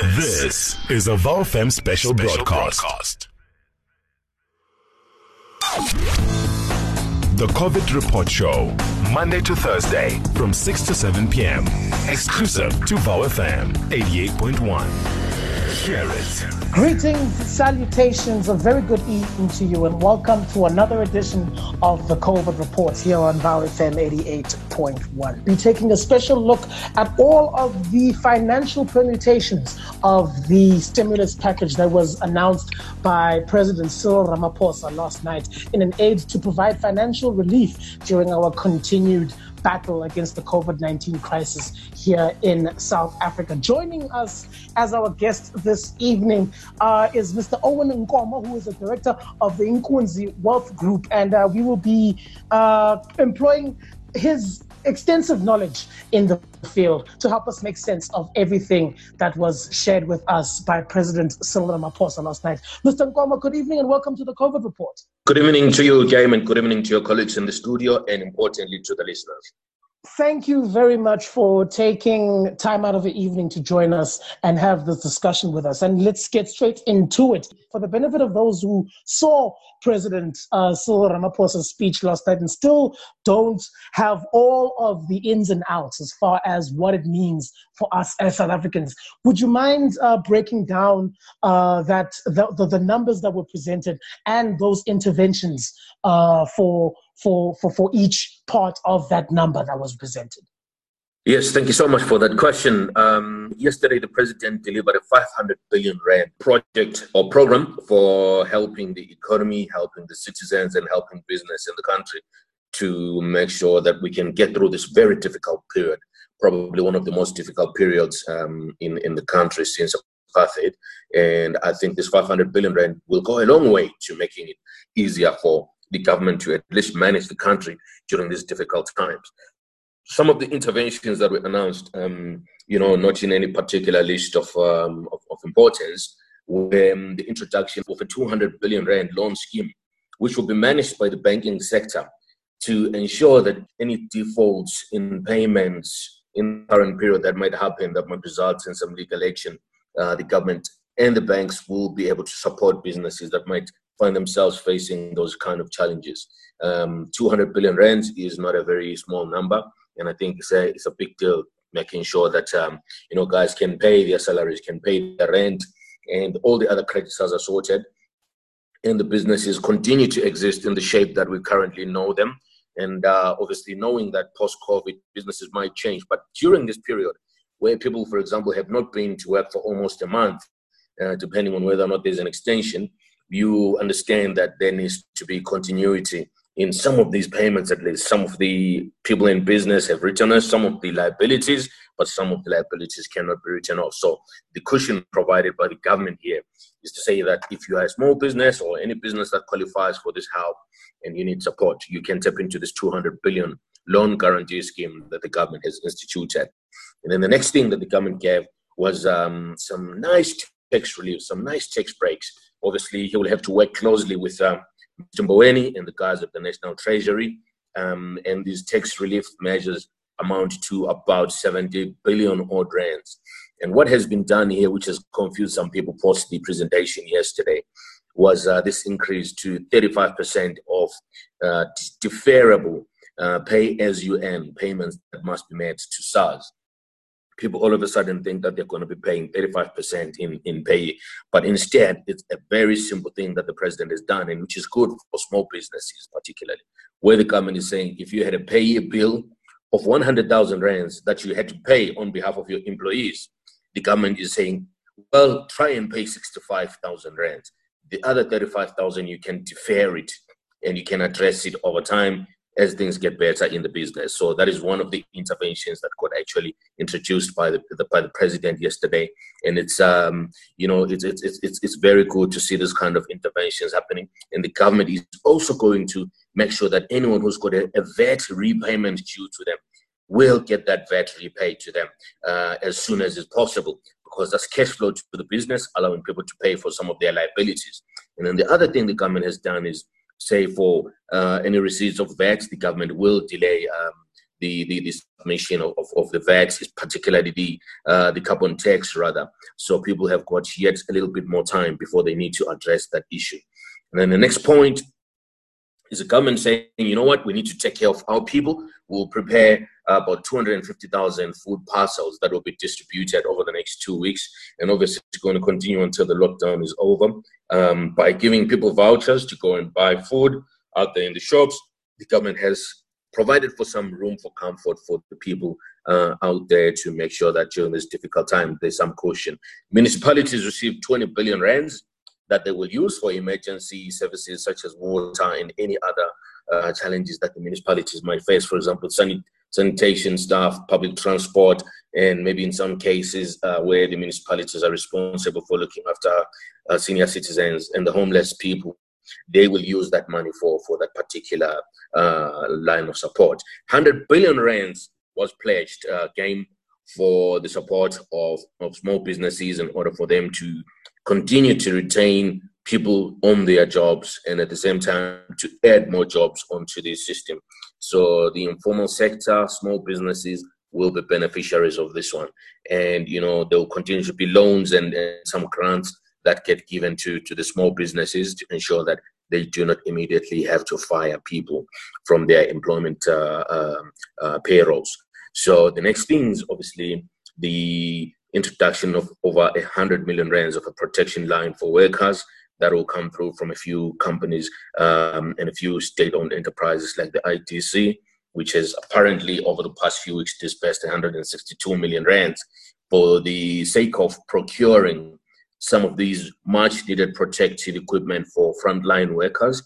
This is a VOW FM special, broadcast. The COVID Report Show, Monday to Thursday from 6 to 7 p.m. Exclusive to VOW FM 88.1. Hear it. Greetings, salutations, a very good evening to you, and welcome to another edition of the COVID Report here on Vow FM 88.1. Be taking a special look at all of the financial permutations of the stimulus package that was announced by President Cyril Ramaphosa last night in an aid to provide financial relief during our continued battle against the COVID 19 crisis here in South Africa. Joining us as our guest this evening uh, is Mr. Owen Nkomo, who is the director of the Inkunzi Wealth Group, and uh, we will be uh, employing his extensive knowledge in the field to help us make sense of everything that was shared with us by President Cyril Ramaphosa last night. Mr. Nkomo, good evening and welcome to the COVID report. Good evening to you, Game, and good evening to your colleagues in the studio, and importantly to the listeners. Thank you very much for taking time out of the evening to join us and have this discussion with us. And let's get straight into it. For the benefit of those who saw President uh, Cyril Ramaphosa's speech last night and still don't have all of the ins and outs as far as what it means for us as South Africans, would you mind uh, breaking down uh, that the, the, the, numbers that were presented and those interventions uh, for for, for, for each part of that number that was presented? Yes, thank you so much for that question. Um, yesterday, the president delivered a 500 billion rand project or program for helping the economy, helping the citizens, and helping business in the country to make sure that we can get through this very difficult period, probably one of the most difficult periods um, in in the country since apartheid. And I think this 500 billion rand will go a long way to making it easier for the government to at least manage the country during these difficult times. Some of the interventions that were announced, um, you know, not in any particular list of, um, of, of, importance, were um, the introduction of a 200 billion rand loan scheme, which will be managed by the banking sector to ensure that any defaults in payments in the current period that might happen, that might result in some legal action, uh, the government and the banks will be able to support businesses that might find themselves facing those kind of challenges. Um, 200 billion rand is not a very small number, and I think it's a, it's a big deal making sure that um, you know guys can pay their salaries, can pay their rent, and all the other creditors are sorted, and the businesses continue to exist in the shape that we currently know them. And uh, obviously, knowing that post-COVID businesses might change, but during this period, where people, for example, have not been to work for almost a month, uh, depending on whether or not there's an extension, you understand that there needs to be continuity in some of these payments at least. Some of the people in business have written us some of the liabilities but some of the liabilities cannot be written off. So the cushion provided by the government here is to say that if you are a small business or any business that qualifies for this help and you need support you can tap into this 200 billion loan guarantee scheme that the government has instituted. And then the next thing that the government gave was um, some nice tax relief some nice tax breaks. Obviously, he will have to work closely with Mr. Mboweni and the guys of the National Treasury. Um, and these tax relief measures amount to about 70 billion odd rands. And what has been done here, which has confused some people post the presentation yesterday, was uh, this increase to 35% of uh, deferrable uh, pay as you earn payments that must be made to SARS people all of a sudden think that they're going to be paying 35% in, in pay. But instead, it's a very simple thing that the president has done, and which is good for small businesses, particularly, where the government is saying if you had a pay bill of 100,000 rands that you had to pay on behalf of your employees, the government is saying, well, try and pay 65,000 rands. The other 35,000, you can defer it and you can address it over time as things get better in the business. So that is one of the interventions that got actually introduced by the, the by the president yesterday, and it's um you know it's it's it's it's very good to see this kind of interventions happening. And the government is also going to make sure that anyone who's got a, a VAT repayment due to them will get that VAT repaid to them uh, as soon as is possible because that's cash flow to the business, allowing people to pay for some of their liabilities. And then the other thing the government has done is say for uh, any receipts of VAT, the government will delay um, the, the, the submission of, of the VAT, particularly the uh, the carbon tax rather. So people have got yet a little bit more time before they need to address that issue. And then the next point is the government saying, you know what, we need to take care of our people. We'll prepare about 250,000 food parcels that will be distributed over the next two weeks. And obviously, it's going to continue until the lockdown is over um, by giving people vouchers to go and buy food out there in the shops. The government has provided for some room for comfort for the people uh, out there to make sure that during this difficult time there's some caution. Municipalities receive 20 billion rands that they will use for emergency services such as water and any other uh, challenges that the municipalities might face. For example, sanit- sanitation staff, public transport, and maybe in some cases uh, where the municipalities are responsible for looking after uh, senior citizens and the homeless people they will use that money for, for that particular uh, line of support. 100 billion rands was pledged, uh, game for the support of, of small businesses in order for them to continue to retain people on their jobs and at the same time to add more jobs onto the system. So the informal sector, small businesses will be beneficiaries of this one. And, you know, there will continue to be loans and, and some grants that get given to, to the small businesses to ensure that they do not immediately have to fire people from their employment uh, uh, uh, payrolls. So the next thing is obviously the introduction of over a hundred million rands of a protection line for workers that will come through from a few companies um, and a few state-owned enterprises like the IDC, which has apparently over the past few weeks dispersed 162 million rands for the sake of procuring some of these much needed protective equipment for frontline workers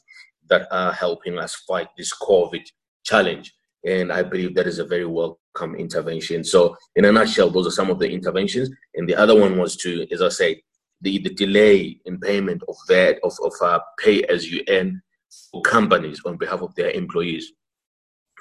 that are helping us fight this COVID challenge. And I believe that is a very welcome intervention. So, in a nutshell, those are some of the interventions. And the other one was to, as I said, the, the delay in payment of that of, of uh, pay as you earn for companies on behalf of their employees.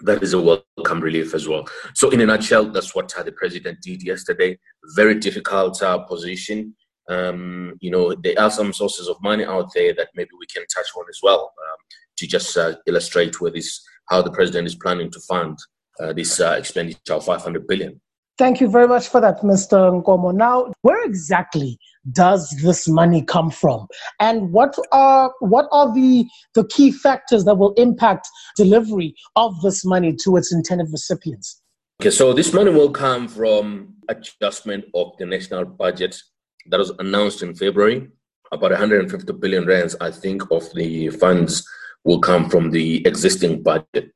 That is a welcome relief as well. So, in a nutshell, that's what uh, the president did yesterday. Very difficult uh, position um, you know, there are some sources of money out there that maybe we can touch on as well um, to just uh, illustrate where this, how the president is planning to fund uh, this uh, expenditure of 500 billion. Thank you very much for that, Mr. Nkomo. Now, where exactly does this money come from, and what are what are the the key factors that will impact delivery of this money to its intended recipients? Okay, so this money will come from adjustment of the national budget that was announced in February. About 150 billion rands, I think, of the funds will come from the existing budget.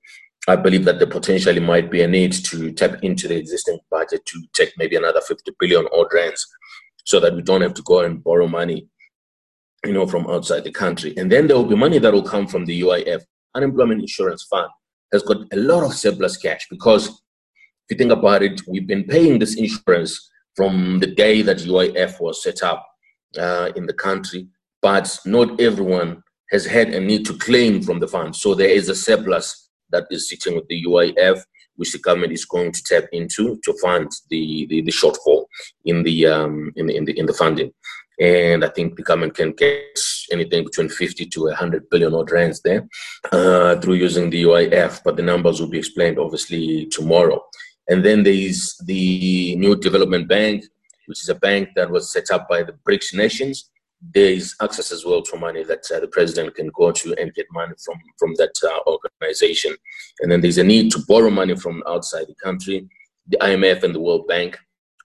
I believe that there potentially might be a need to tap into the existing budget to take maybe another 50 billion odd rands so that we don't have to go and borrow money, you know, from outside the country. And then there will be money that will come from the UIF, Unemployment Insurance Fund, has got a lot of surplus cash because if you think about it, we've been paying this insurance from the day that UIF was set up uh, in the country, but not everyone has had a need to claim from the fund. So there is a surplus that is sitting with the UIF, which the government is going to tap into to fund the, the, the shortfall in the, um, in, the, in the in the funding. And I think the government can get anything between 50 to 100 billion odd rands there uh, through using the UIF, but the numbers will be explained obviously tomorrow. And then there is the New Development Bank, which is a bank that was set up by the BRICS nations. There is access as well to money that uh, the president can go to and get money from, from that uh, organization. And then there's a need to borrow money from outside the country. The IMF and the World Bank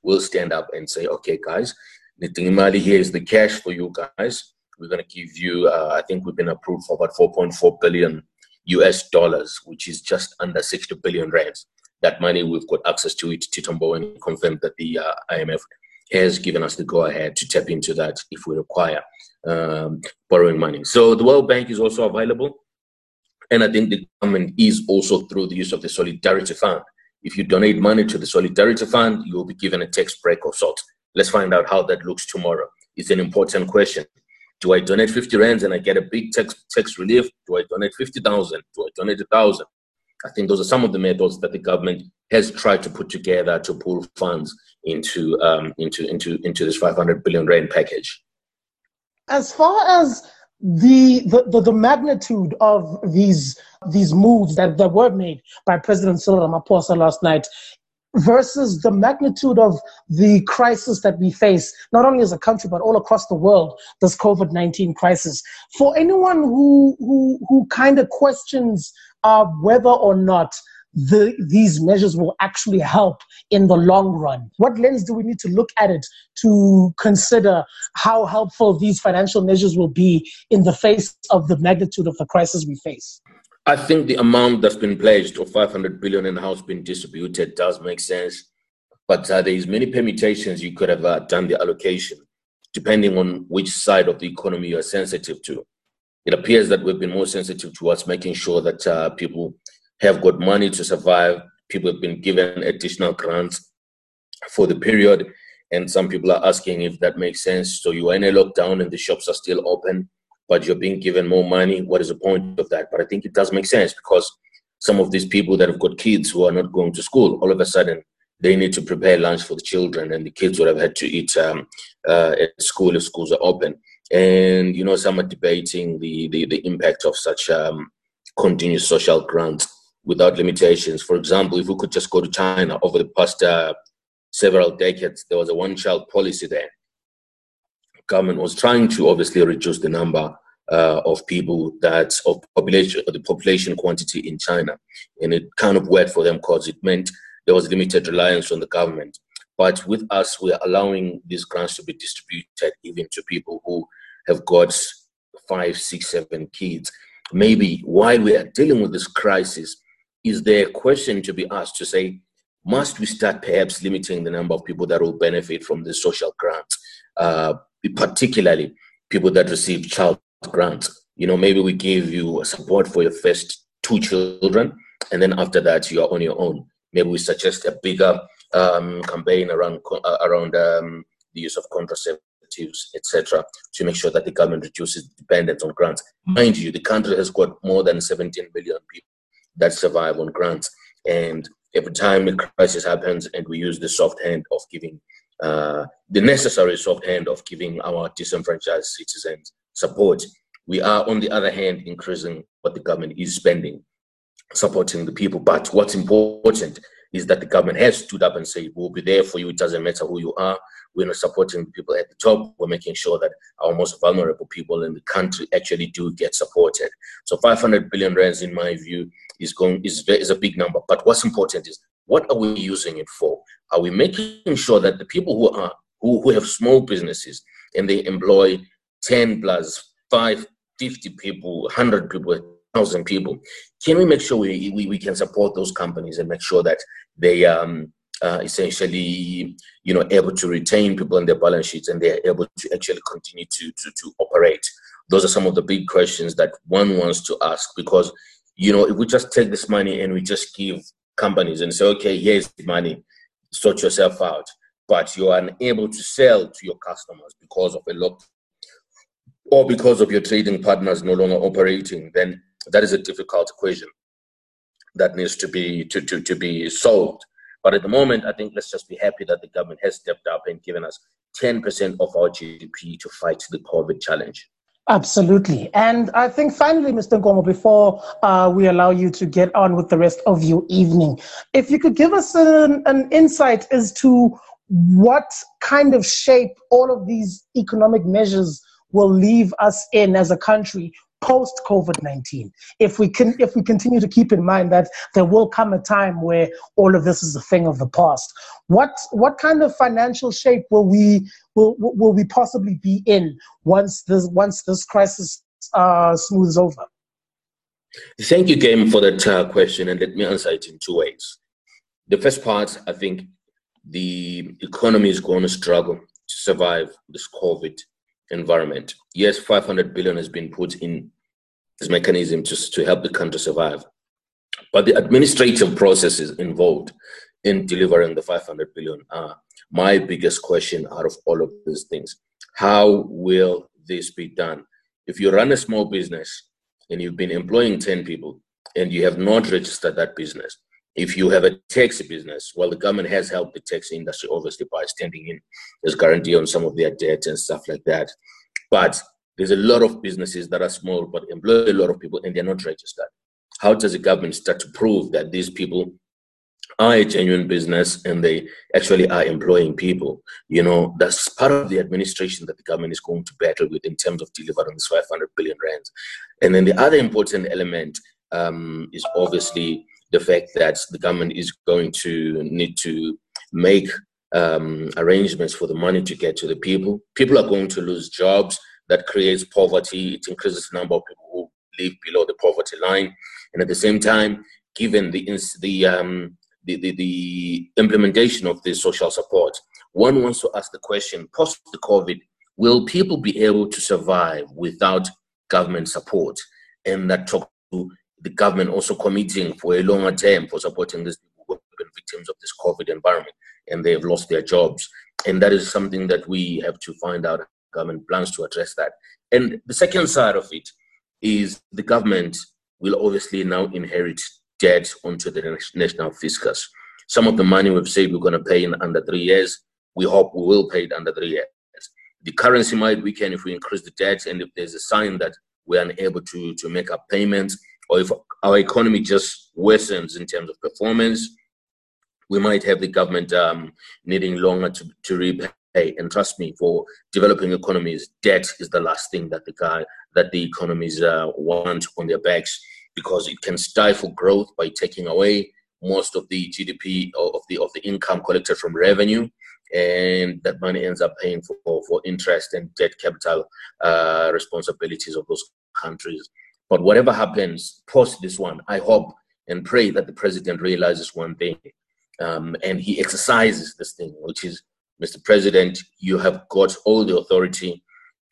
will stand up and say, okay, guys, Nitingimali, here is the cash for you guys. We're going to give you, uh, I think we've been approved for about 4.4 billion US dollars, which is just under 60 billion rands that money, we've got access to it. Titombo and confirmed that the uh, IMF has given us the go ahead to tap into that if we require um, borrowing money. So the World Bank is also available. And I think the government is also through the use of the Solidarity Fund. If you donate money to the Solidarity Fund, you will be given a tax break of sorts. Let's find out how that looks tomorrow. It's an important question. Do I donate 50 rands and I get a big tax tax relief? Do I donate 50,000? Do I donate a thousand? I think those are some of the methods that the government has tried to put together to pull funds into um, into into into this 500 billion rand package. As far as the, the, the, the, magnitude of these these moves that, that were made by President Cyril Ramaphosa last night versus the magnitude of the crisis that we face, not only as a country, but all across the world, this COVID 19 crisis. For anyone who, who, who kind of questions uh, whether or not the, these measures will actually help in the long run? What lens do we need to look at it to consider how helpful these financial measures will be in the face of the magnitude of the crisis we face? I think the amount that's been pledged of 500 billion and how it's been distributed does make sense. But uh, there's many permutations you could have uh, done the allocation depending on which side of the economy you're sensitive to. It appears that we've been more sensitive towards making sure that uh, people have got money to survive. People have been given additional grants for the period, and some people are asking if that makes sense. So you are in a lockdown and the shops are still open, but you're being given more money. What is the point of that? But I think it does make sense because some of these people that have got kids who are not going to school, all of a sudden they need to prepare lunch for the children, and the kids would have had to eat um, uh, at school if schools are open. And you know, some are debating the the, the impact of such um, continuous social grants without limitations. For example, if we could just go to China over the past uh, several decades, there was a one child policy there. Government was trying to obviously reduce the number uh, of people that of population the population quantity in China, and it kind of worked for them because it meant there was limited reliance on the government. But with us, we are allowing these grants to be distributed even to people who have got five, six, seven kids. Maybe while we are dealing with this crisis, is there a question to be asked to say, must we start perhaps limiting the number of people that will benefit from the social grants, uh, particularly people that receive child grants? You know, maybe we give you support for your first two children, and then after that, you are on your own. Maybe we suggest a bigger um, campaign around uh, around um, the use of contraceptives, etc., to make sure that the government reduces dependence on grants. Mm-hmm. Mind you, the country has got more than 17 million people that survive on grants. And every time a crisis happens and we use the soft hand of giving, uh, the necessary soft hand of giving our disenfranchised citizens support, we are on the other hand increasing what the government is spending, supporting the people. But what's important is that the government has stood up and said, we'll be there for you. It doesn't matter who you are. We're not supporting people at the top. We're making sure that our most vulnerable people in the country actually do get supported. So 500 billion rands, in my view, is going is, is a big number. But what's important is what are we using it for? Are we making sure that the people who are who, who have small businesses and they employ 10 plus 5, 50 people, 100 people, 1,000 people, can we make sure we, we, we can support those companies and make sure that they um, uh, essentially, you know, able to retain people in their balance sheets and they're able to actually continue to, to, to operate? Those are some of the big questions that one wants to ask because you know, if we just take this money and we just give companies and say, okay, here's the money, sort yourself out, but you are unable to sell to your customers because of a lock or because of your trading partners no longer operating, then that is a difficult equation that needs to be to, to, to be solved. But at the moment, I think let's just be happy that the government has stepped up and given us 10% of our GDP to fight the COVID challenge. Absolutely. And I think finally, Mr. Nkomo, before uh, we allow you to get on with the rest of your evening, if you could give us an, an insight as to what kind of shape all of these economic measures will leave us in as a country post COVID 19. If we can, if we continue to keep in mind that there will come a time where all of this is a thing of the past, what what kind of financial shape will we will will we possibly be in once this once this crisis uh, smooths over? Thank you, Game, for that uh, question, and let me answer it in two ways. The first part, I think the economy is going to struggle to survive this COVID environment. Yes, 500 billion has been put in this mechanism to, to help the country survive. But the administrative processes involved in delivering the 500 billion are my biggest question out of all of these things. How will this be done? If you run a small business and you've been employing 10 people and you have not registered that business, if you have a taxi business, well, the government has helped the taxi industry obviously by standing in as guarantee on some of their debt and stuff like that. But there's a lot of businesses that are small but employ a lot of people and they're not registered. How does the government start to prove that these people are a genuine business and they actually are employing people? You know, that's part of the administration that the government is going to battle with in terms of delivering this 500 billion rands. And then the other important element um, is obviously the fact that the government is going to need to make um, arrangements for the money to get to the people. People are going to lose jobs. That creates poverty. It increases the number of people who live below the poverty line. And at the same time, given the the um, the, the, the implementation of this social support, one wants to ask the question: post the COVID, will people be able to survive without government support? And that talks to the government also committing for a longer term for supporting these people who have been victims of this COVID environment and they have lost their jobs. And that is something that we have to find out. Government plans to address that. And the second side of it is the government will obviously now inherit debt onto the national fiscus. Some of the money we've said we're going to pay in under three years, we hope we will pay it under three years. The currency might weaken if we increase the debt, and if there's a sign that we're unable to, to make up payments, or if our economy just worsens in terms of performance, we might have the government um, needing longer to, to repay. And trust me, for developing economies, debt is the last thing that the guy that the economies uh, want on their backs because it can stifle growth by taking away most of the GDP of the of the income collected from revenue, and that money ends up paying for for interest and debt capital uh, responsibilities of those countries. But whatever happens post this one, I hope and pray that the president realizes one thing um, and he exercises this thing, which is, Mr. President, you have got all the authority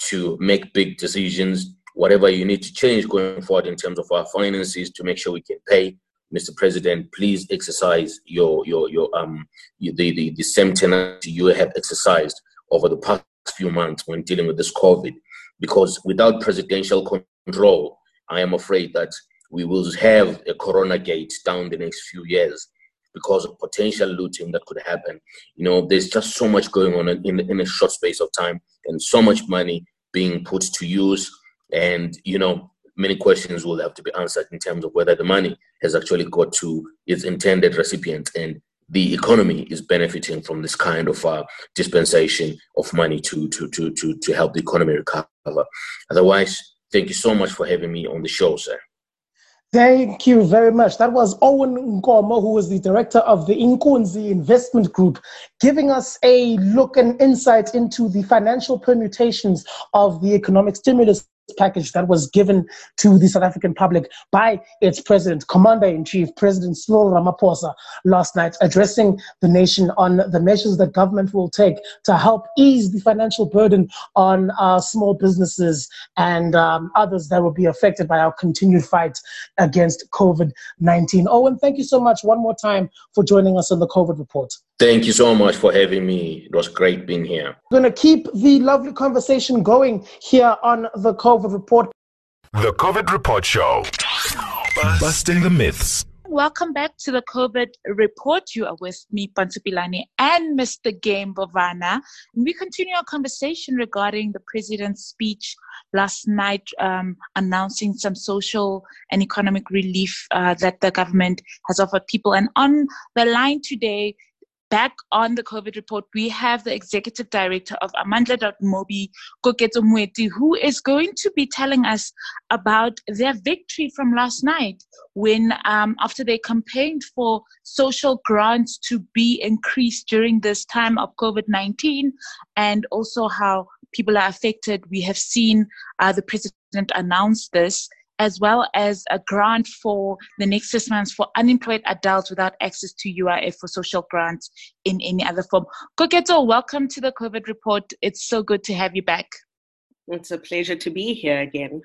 to make big decisions. Whatever you need to change going forward in terms of our finances to make sure we can pay, Mr. President, please exercise your your your um the the, the same tenacity you have exercised over the past few months when dealing with this COVID, because without presidential control, I am afraid that we will have a corona gate down the next few years because of potential looting that could happen. You know, there's just so much going on in, in a short space of time and so much money being put to use. And, you know, many questions will have to be answered in terms of whether the money has actually got to its intended recipient and the economy is benefiting from this kind of uh, dispensation of money to, to, to, to, to help the economy recover. Otherwise, thank you so much for having me on the show, sir. Thank you very much. That was Owen Nkomo, who is the director of the Inkunzi Investment Group, giving us a look and insight into the financial permutations of the economic stimulus package that was given to the South African public by its president, Commander in Chief, President Cyril Ramaphosa, last night, addressing the nation on the measures that government will take to help ease the financial burden on uh, small businesses and um, others that will be affected by our continued fight against COVID 19. Owen, thank you so much one more time for joining us on the COVID report. Thank you so much for having me. It was great being here. We're going to keep the lovely conversation going here on the COVID Report. The COVID Report Show. Busting the myths. Welcome back to the COVID report. You are with me, Pontsho Pilane, and Mr. Game Bovane. And we continue our conversation regarding the president's speech last night, um, announcing some social and economic relief uh, that the government has offered people. And on the line today back on the COVID report, we have the executive director of Amandla.mobi, Koketso Moeti, who is going to be telling us about their victory from last night when, um, after they campaigned for social grants to be increased during this time of COVID 19, and also how people are affected. We have seen uh, the president announce this as well as a grant for the next six months for unemployed adults without access to UIF for social grants in any other form. Koketso, welcome to the COVID report. It's so good to have you back. It's a pleasure to be here again.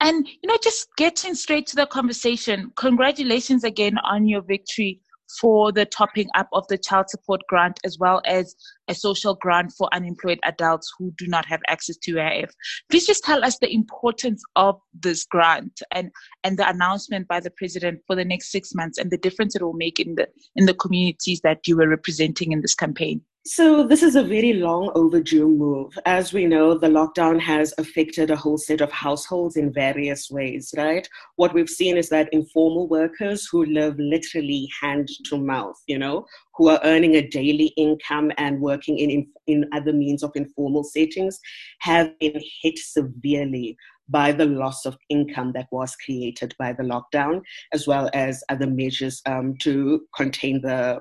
And, you know, just getting straight to the conversation, congratulations again on your victory for the topping up of the child support grant as well as a social grant for unemployed adults who do not have access to UIF. Please just tell us the importance of this grant and, and the announcement by the president for the next six months and the difference it will make in the in the communities that you were representing in this campaign. So, this is a very long overdue move. As we know, the lockdown has affected a whole set of households in various ways, right? What we've seen is that informal workers who live literally hand to mouth, you know, who are earning a daily income and working in, in other means of informal settings, have been hit severely by the loss of income that was created by the lockdown, as well as other measures um, to contain the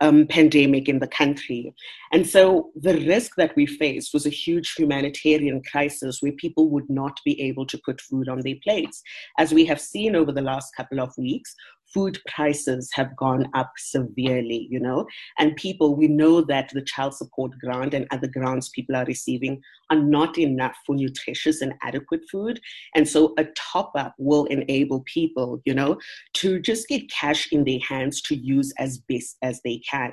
um, pandemic in the country. And so the risk that we faced was a huge humanitarian crisis where people would not be able to put food on their plates. As we have seen over the last couple of weeks, food prices have gone up severely, you know, and people, we know that the child support grant and other grants people are receiving are not enough for nutritious and adequate food. And so a top up will enable people, you know, to just get cash in their hands to use as best as they can.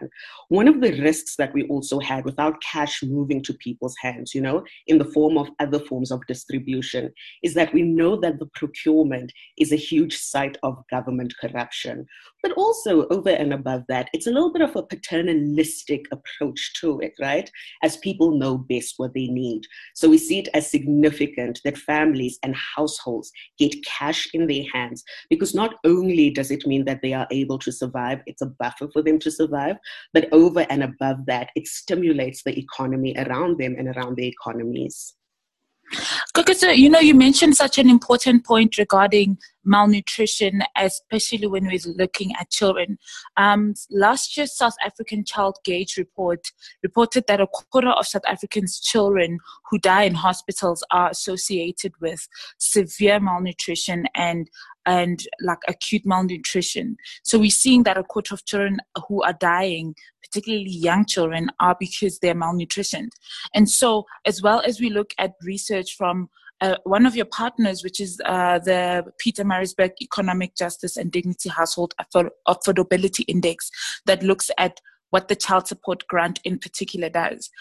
One of the risks that we also had without cash moving to people's hands, you know, in the form of other forms of distribution, is that we know that the procurement is a huge site of government corruption corruption. But also, over and above that, it's a little bit of a paternalistic approach to it, right? As people know best what they need. So we see it as significant that families and households get cash in their hands because not only does it mean that they are able to survive, it's a buffer for them to survive, but over and above that, it stimulates the economy around them and around their economies. So, you know, you mentioned such an important point regarding malnutrition, especially when we're looking at children. Um, last year's South African Child Gauge report reported that a quarter of South Africans' children who die in hospitals are associated with severe malnutrition and and like acute malnutrition. So we're seeing that a quarter of children who are dying, particularly young children, are because they're malnutritioned. And so, as well as we look at research from uh, one of your partners, which is uh, the Maritzburg Economic Justice and Dignity Household Affordability Index, that looks at what the child support grant in particular does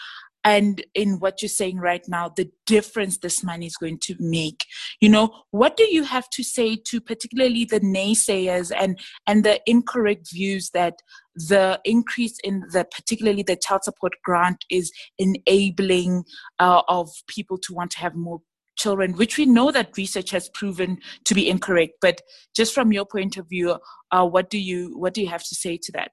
and in what you're saying right now the difference this money is going to make. You know what do you have to say to particularly the naysayers and and the incorrect views that the increase in the particularly the child support grant is enabling uh, of people to want to have more children which we know that research has proven to be incorrect. But just from your point of view uh, what do you what do you have to say to that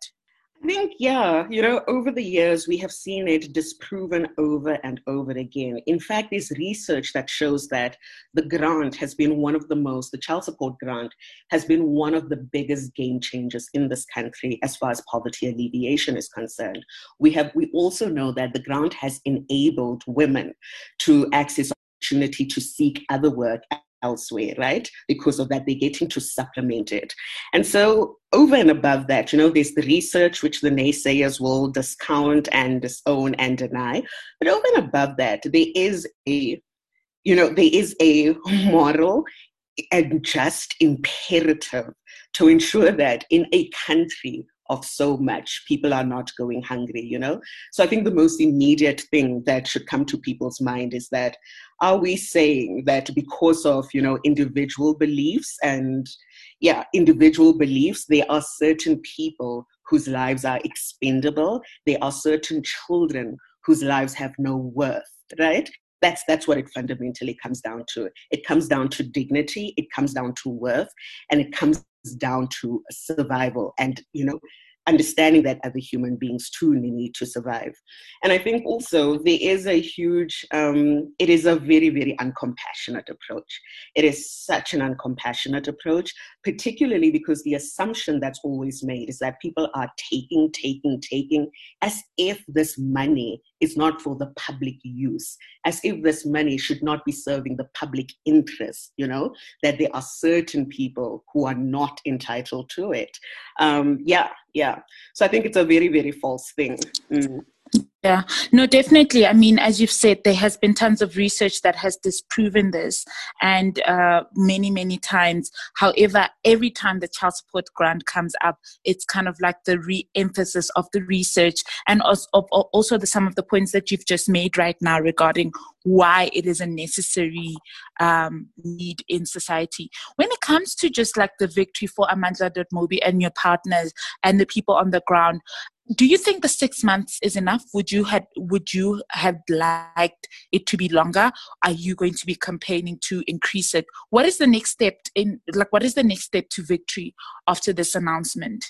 I think, yeah, you know, over the years, we have seen it disproven over and over again. In fact, there's research that shows that the grant has been one of the most, the child support grant has been one of the biggest game changers in this country as far as poverty alleviation is concerned. We have, we also know that the grant has enabled women to access opportunity to seek other work elsewhere, right? Because of that, they're getting to supplement it. And so, over and above that, you know, there's the research which the naysayers will discount and disown and deny. But over and above that, there is a, you know, there is a moral and just imperative to ensure that in a country of so much. People are not going hungry, you know? So I think the most immediate thing that should come to people's mind is that are we saying that because of, you know, individual beliefs and yeah, individual beliefs, there are certain people whose lives are expendable. There are certain children whose lives have no worth, right? That's that's what it fundamentally comes down to. It comes down to dignity, it comes down to worth, and it comes down to survival and you know understanding that other human beings too need to survive. And i think also there is a huge um, it is a very very uncompassionate approach. It is such an uncompassionate approach particularly because the assumption that's always made is that people are taking taking taking as if this money is not for the public use, as if this money should not be serving the public interest, you know, that there are certain people who are not entitled to it. Um, yeah, yeah. So I think it's a very, very false thing. Mm. Yeah, no, definitely. I mean, as you've said, there has been tons of research that has disproven this, and uh, many, many times. However, every time the child support grant comes up, it's kind of like the re-emphasis of the research and also, also the some of the points that you've just made right now regarding why it is a necessary um, need in society. When it comes to just like the victory for Amandla.mobi and your partners and the people on the ground, do you think the six months is enough? Would you had would you have liked it to be longer? Are you going to be campaigning to increase it? What is the next step in like what is the next step to victory after this announcement?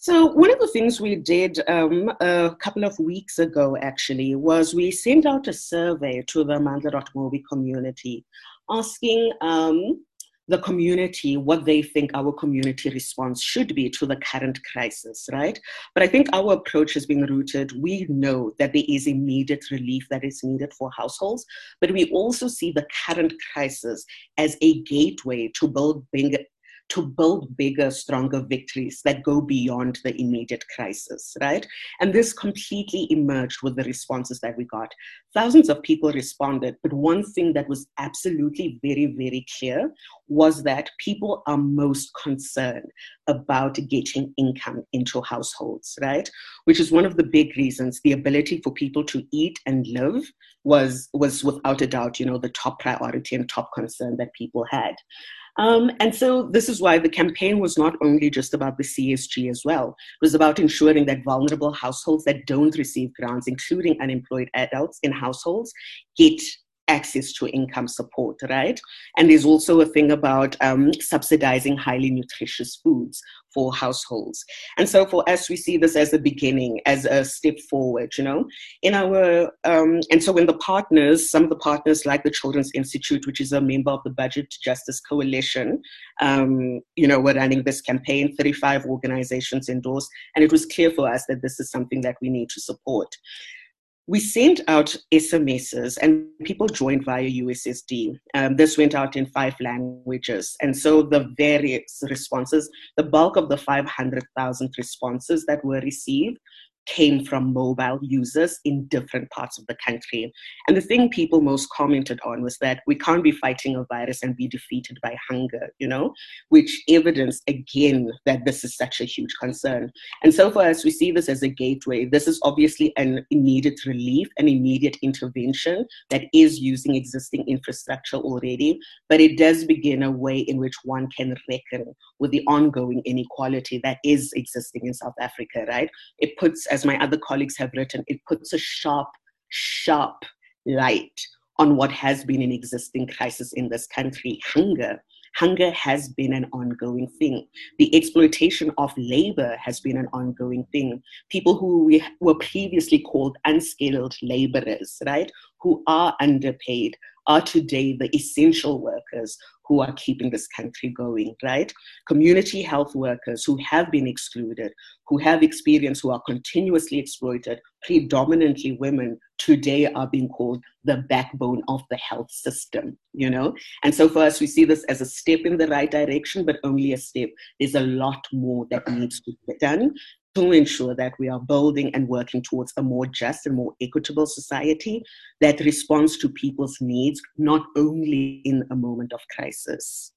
So one of the things we did um, a couple of weeks ago, actually, was we sent out a survey to the Mandla Movie community, asking um, the community what they think our community response should be to the current crisis, right? But I think our approach has been rooted. We know that there is immediate relief that is needed for households, but we also see the current crisis as a gateway to build to build bigger, stronger victories that go beyond the immediate crisis, right? And this completely emerged with the responses that we got. Thousands of people responded, but one thing that was absolutely very, very clear was that people are most concerned about getting income into households, right? Which is one of the big reasons the ability for people to eat and live was was without a doubt, you know, the top priority and top concern that people had. Um, and so this is why the campaign was not only just about the CSG as well. It was about ensuring that vulnerable households that don't receive grants, including unemployed adults in households, get access to income support, right? And there's also a thing about um, subsidizing highly nutritious foods for households. And so for us, we see this as a beginning, as a step forward, you know. In our, um, and so when the partners, some of the partners like the Children's Institute, which is a member of the Budget Justice Coalition, um, you know, were running this campaign, 35 organizations endorsed, and it was clear for us that this is something that we need to support we sent out SMSs and people joined via USSD. Um, this went out in five languages. And so the various responses, the bulk of the 500,000 responses that were received came from mobile users in different parts of the country. And the thing people most commented on was that we can't be fighting a virus and be defeated by hunger, you know, which evidence again that this is such a huge concern. And so for us, we see this as a gateway. This is obviously an immediate relief, an immediate intervention that is using existing infrastructure already, but it does begin a way in which one can reckon with the ongoing inequality that is existing in South Africa, right? It puts, as my other colleagues have written, it puts a sharp, sharp light on what has been an existing crisis in this country hunger. Hunger has been an ongoing thing. The exploitation of labor has been an ongoing thing. People who we were previously called unskilled laborers, right, who are underpaid, are today the essential workers who are keeping this country going, right? Community health workers who have been excluded, who have experience, who are continuously exploited, predominantly women, today are being called the backbone of the health system, you know? And so for us, we see this as a step in the right direction, but only a step. There's a lot more that needs to be done to ensure that we are building and working towards a more just and more equitable society that responds to people's needs, not only in a moment of crisis.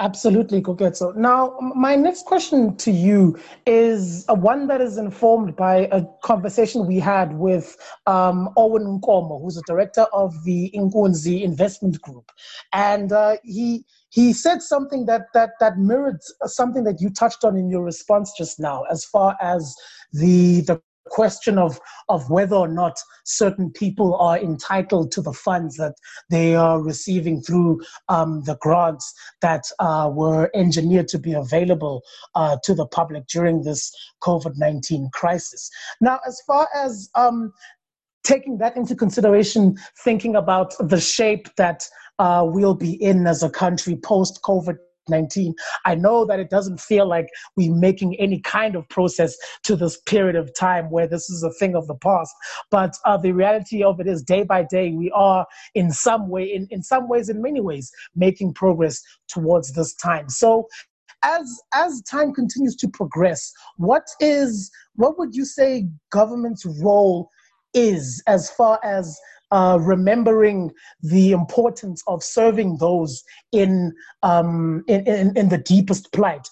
Absolutely, Koketso. Now, my next question to you is one that is informed by a conversation we had with um, Owen Nkomo, who's the director of the Inkunzi Investment Group. And uh, he he said something that that that mirrored something that you touched on in your response just now as far as the the question of of whether or not certain people are entitled to the funds that they are receiving through um, the grants that uh, were engineered to be available uh, to the public during this COVID nineteen crisis. Now, as far as um, taking that into consideration, thinking about the shape that uh, we'll be in as a country post COVID 19. I know that it doesn't feel like we're making any kind of process to this period of time where this is a thing of the past. But uh, the reality of it is, day by day, we are in some way, in, in some ways, in many ways, making progress towards this time. So, as as time continues to progress, what is what would you say government's role is as far as uh, remembering the importance of serving those in, um, in, in, in the deepest plight.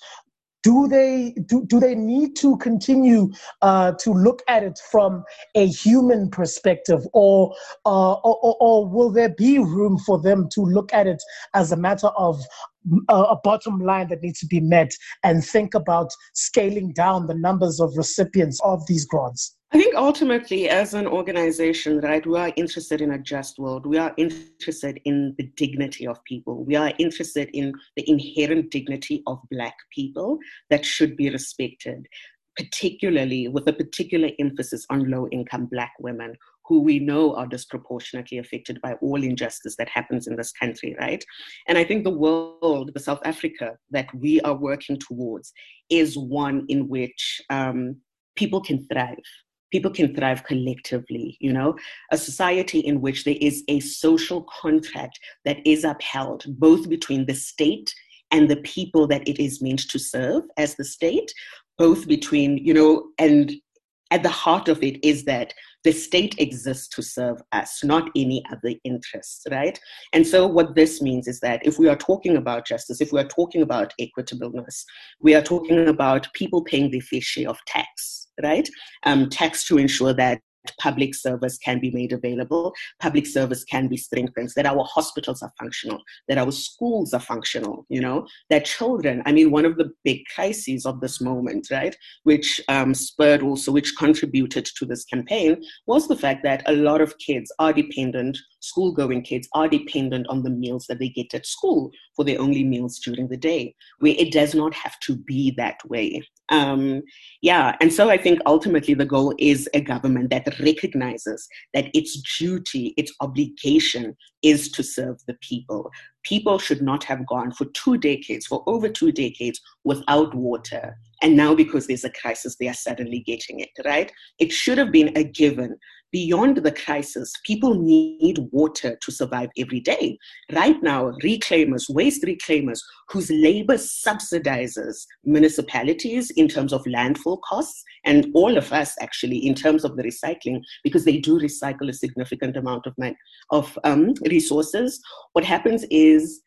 do they do, do they need to continue uh, to look at it from a human perspective or, uh, or, or will there be room for them to look at it as a matter of a bottom line that needs to be met and think about scaling down the numbers of recipients of these grants? I think ultimately, as an organization, right, we are interested in a just world. We are interested in the dignity of people. We are interested in the inherent dignity of Black people that should be respected, particularly with a particular emphasis on low income Black women who we know are disproportionately affected by all injustice that happens in this country, right? And I think the world, the South Africa that we are working towards, is one in which um, people can thrive. People can thrive collectively, you know, a society in which there is a social contract that is upheld both between the state and the people that it is meant to serve as the state, both between, you know, and at the heart of it is that the state exists to serve us, not any other interests, right? And so, what this means is that if we are talking about justice, if we are talking about equitableness, we are talking about people paying their fair share of tax, right? Um, tax to ensure that public service can be made available, public service can be strengthened, that our hospitals are functional, that our schools are functional, you know, that children, I mean, one of the big crises of this moment, right, which um, spurred also, which contributed to this campaign, was the fact that a lot of kids are dependent, school going kids are dependent on the meals that they get at school for their only meals during the day, where it does not have to be that way. Um, yeah, and so I think ultimately the goal is a government that recognizes that its duty, its obligation is to serve the people. People should not have gone for two decades, for over two decades, without water. And now, because there's a crisis, they are suddenly getting it, right? It should have been a given beyond the crisis, people need water to survive every day. Right now, reclaimers, waste reclaimers, whose labor subsidizes municipalities in terms of landfill costs, and all of us actually in terms of the recycling, because they do recycle a significant amount of, of um, resources. What happens is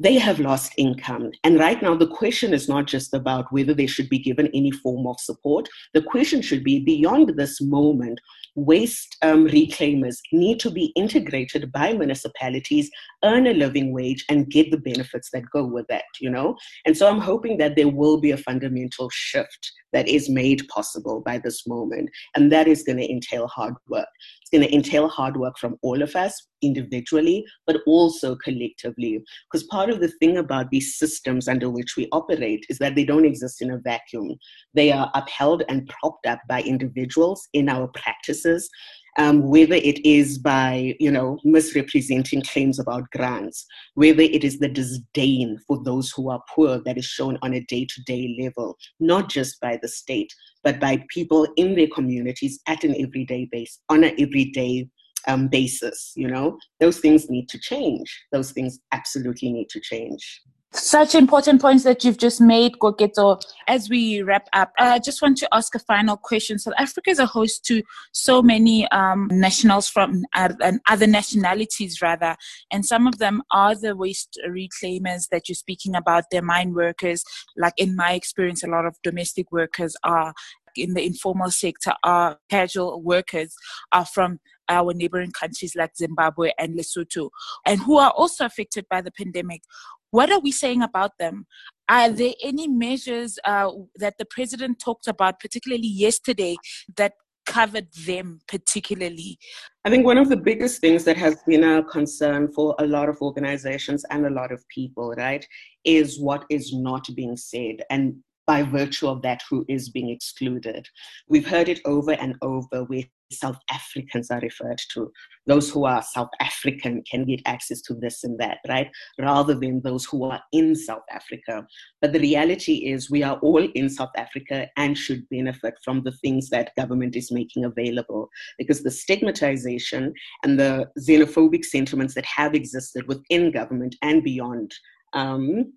they have lost income. And right now, the question is not just about whether they should be given any form of support. The question should be beyond this moment, waste um, reclaimers need to be integrated by municipalities, earn a living wage, and get the benefits that go with that, you know? And so I'm hoping that there will be a fundamental shift that is made possible by this moment. And that is going to entail hard work. Going to entail hard work from all of us individually, but also collectively. Because part of the thing about these systems under which we operate is that they don't exist in a vacuum. They are upheld and propped up by individuals in our practices um, whether it is by you know misrepresenting claims about grants, whether it is the disdain for those who are poor that is shown on a day-to-day level, not just by the state, but by people in their communities at an everyday base, on an everyday um, basis. You know, those things need to change. Those things absolutely need to change. Such important points that you've just made, Koketso. As we wrap up, I just want to ask a final question. South Africa is a host to so many um, nationals from uh, and other nationalities, rather, and some of them are the waste reclaimers that you're speaking about. They're mine workers. Like in my experience, a lot of domestic workers are in the informal sector are casual workers are from our neighboring countries like Zimbabwe and Lesotho, and who are also affected by the pandemic. What are we saying about them? Are there any measures uh, that the president talked about, particularly yesterday, that covered them particularly? I think one of the biggest things that has been a concern for a lot of organizations and a lot of people, right, is what is not being said. And by virtue of that, who is being excluded. We've heard it over and over where South Africans are referred to. Those who are South African can get access to this and that, right? Rather than those who are in South Africa. But the reality is, we are all in South Africa and should benefit from the things that government is making available. Because the stigmatization and the xenophobic sentiments that have existed within government and beyond um,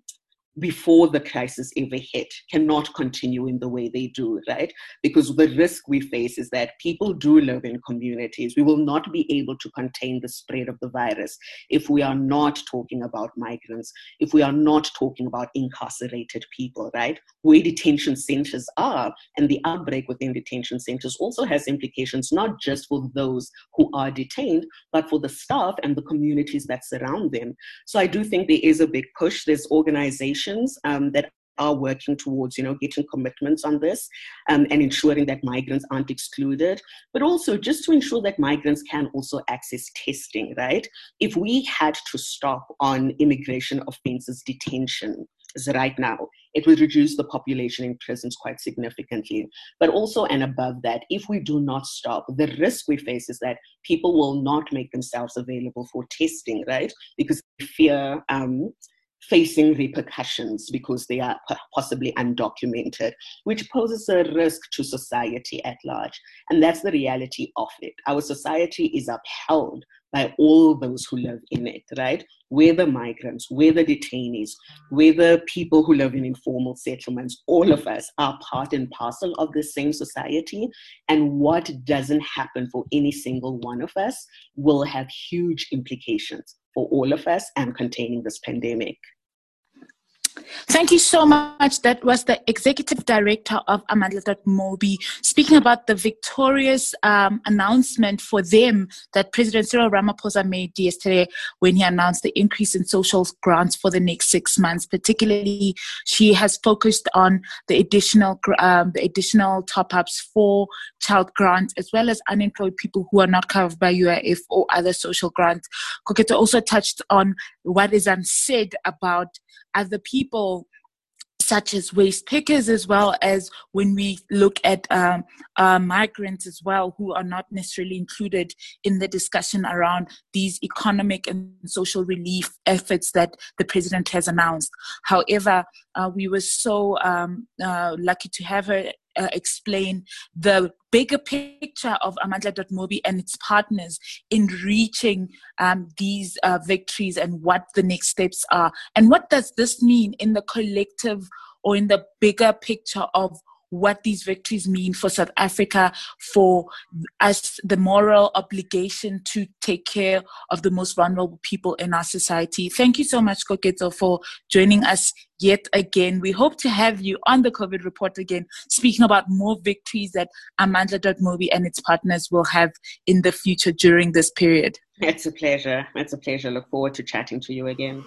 before the crisis ever hit cannot continue in the way they do, right? Because the risk we face is that people do live in communities. We will not be able to contain the spread of the virus if we are not talking about migrants, if we are not talking about incarcerated people, right? Where detention centers are, and the outbreak within detention centers also has implications not just for those who are detained, but for the staff and the communities that surround them. So I do think there is a big push. There's organizations organizations um, that are working towards you know getting commitments on this um, and ensuring that migrants aren't excluded but also just to ensure that migrants can also access testing right? If we had to stop on immigration offences detention right now it would reduce the population in prisons quite significantly. But also and above that if we do not stop the risk we face is that people will not make themselves available for testing right? Because they fear um, facing repercussions because they are possibly undocumented, which poses a risk to society at large. And that's the reality of it. Our society is upheld by all those who live in it, right? We're the migrants, we're the detainees, we're the people who live in informal settlements. All of us are part and parcel of the same society. And what doesn't happen for any single one of us will have huge implications for all of us and containing this pandemic. Thank you so much. That was the executive director of Amandla.mobi speaking about the victorious um, announcement for them that President Cyril Ramaphosa made yesterday when he announced the increase in social grants for the next six months. Particularly, she has focused on the additional um, the additional top ups for child grants as well as unemployed people who are not covered by UIF or other social grants. Koketso also touched on what is unsaid about other people such as waste pickers, as well as when we look at um, uh, migrants as well, who are not necessarily included in the discussion around these economic and social relief efforts that the president has announced. However, uh, we were so um, uh, lucky to have her uh, explain the bigger picture of Amandla.mobi and its partners in reaching um, these uh, victories and what the next steps are. And what does this mean in the collective or in the bigger picture of what these victories mean for South Africa, for us, the moral obligation to take care of the most vulnerable people in our society. Thank you so much, Koketso, for joining us yet again. We hope to have you on the COVID report again, speaking about more victories that Amandla.mobi and its partners will have in the future during this period. It's a pleasure. It's a pleasure. Look forward to chatting to you again.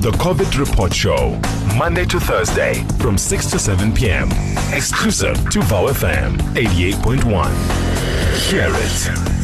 The COVID Report Show, Monday to Thursday from 6 to 7 p.m. Exclusive to VOW FM 88.1. Hear it.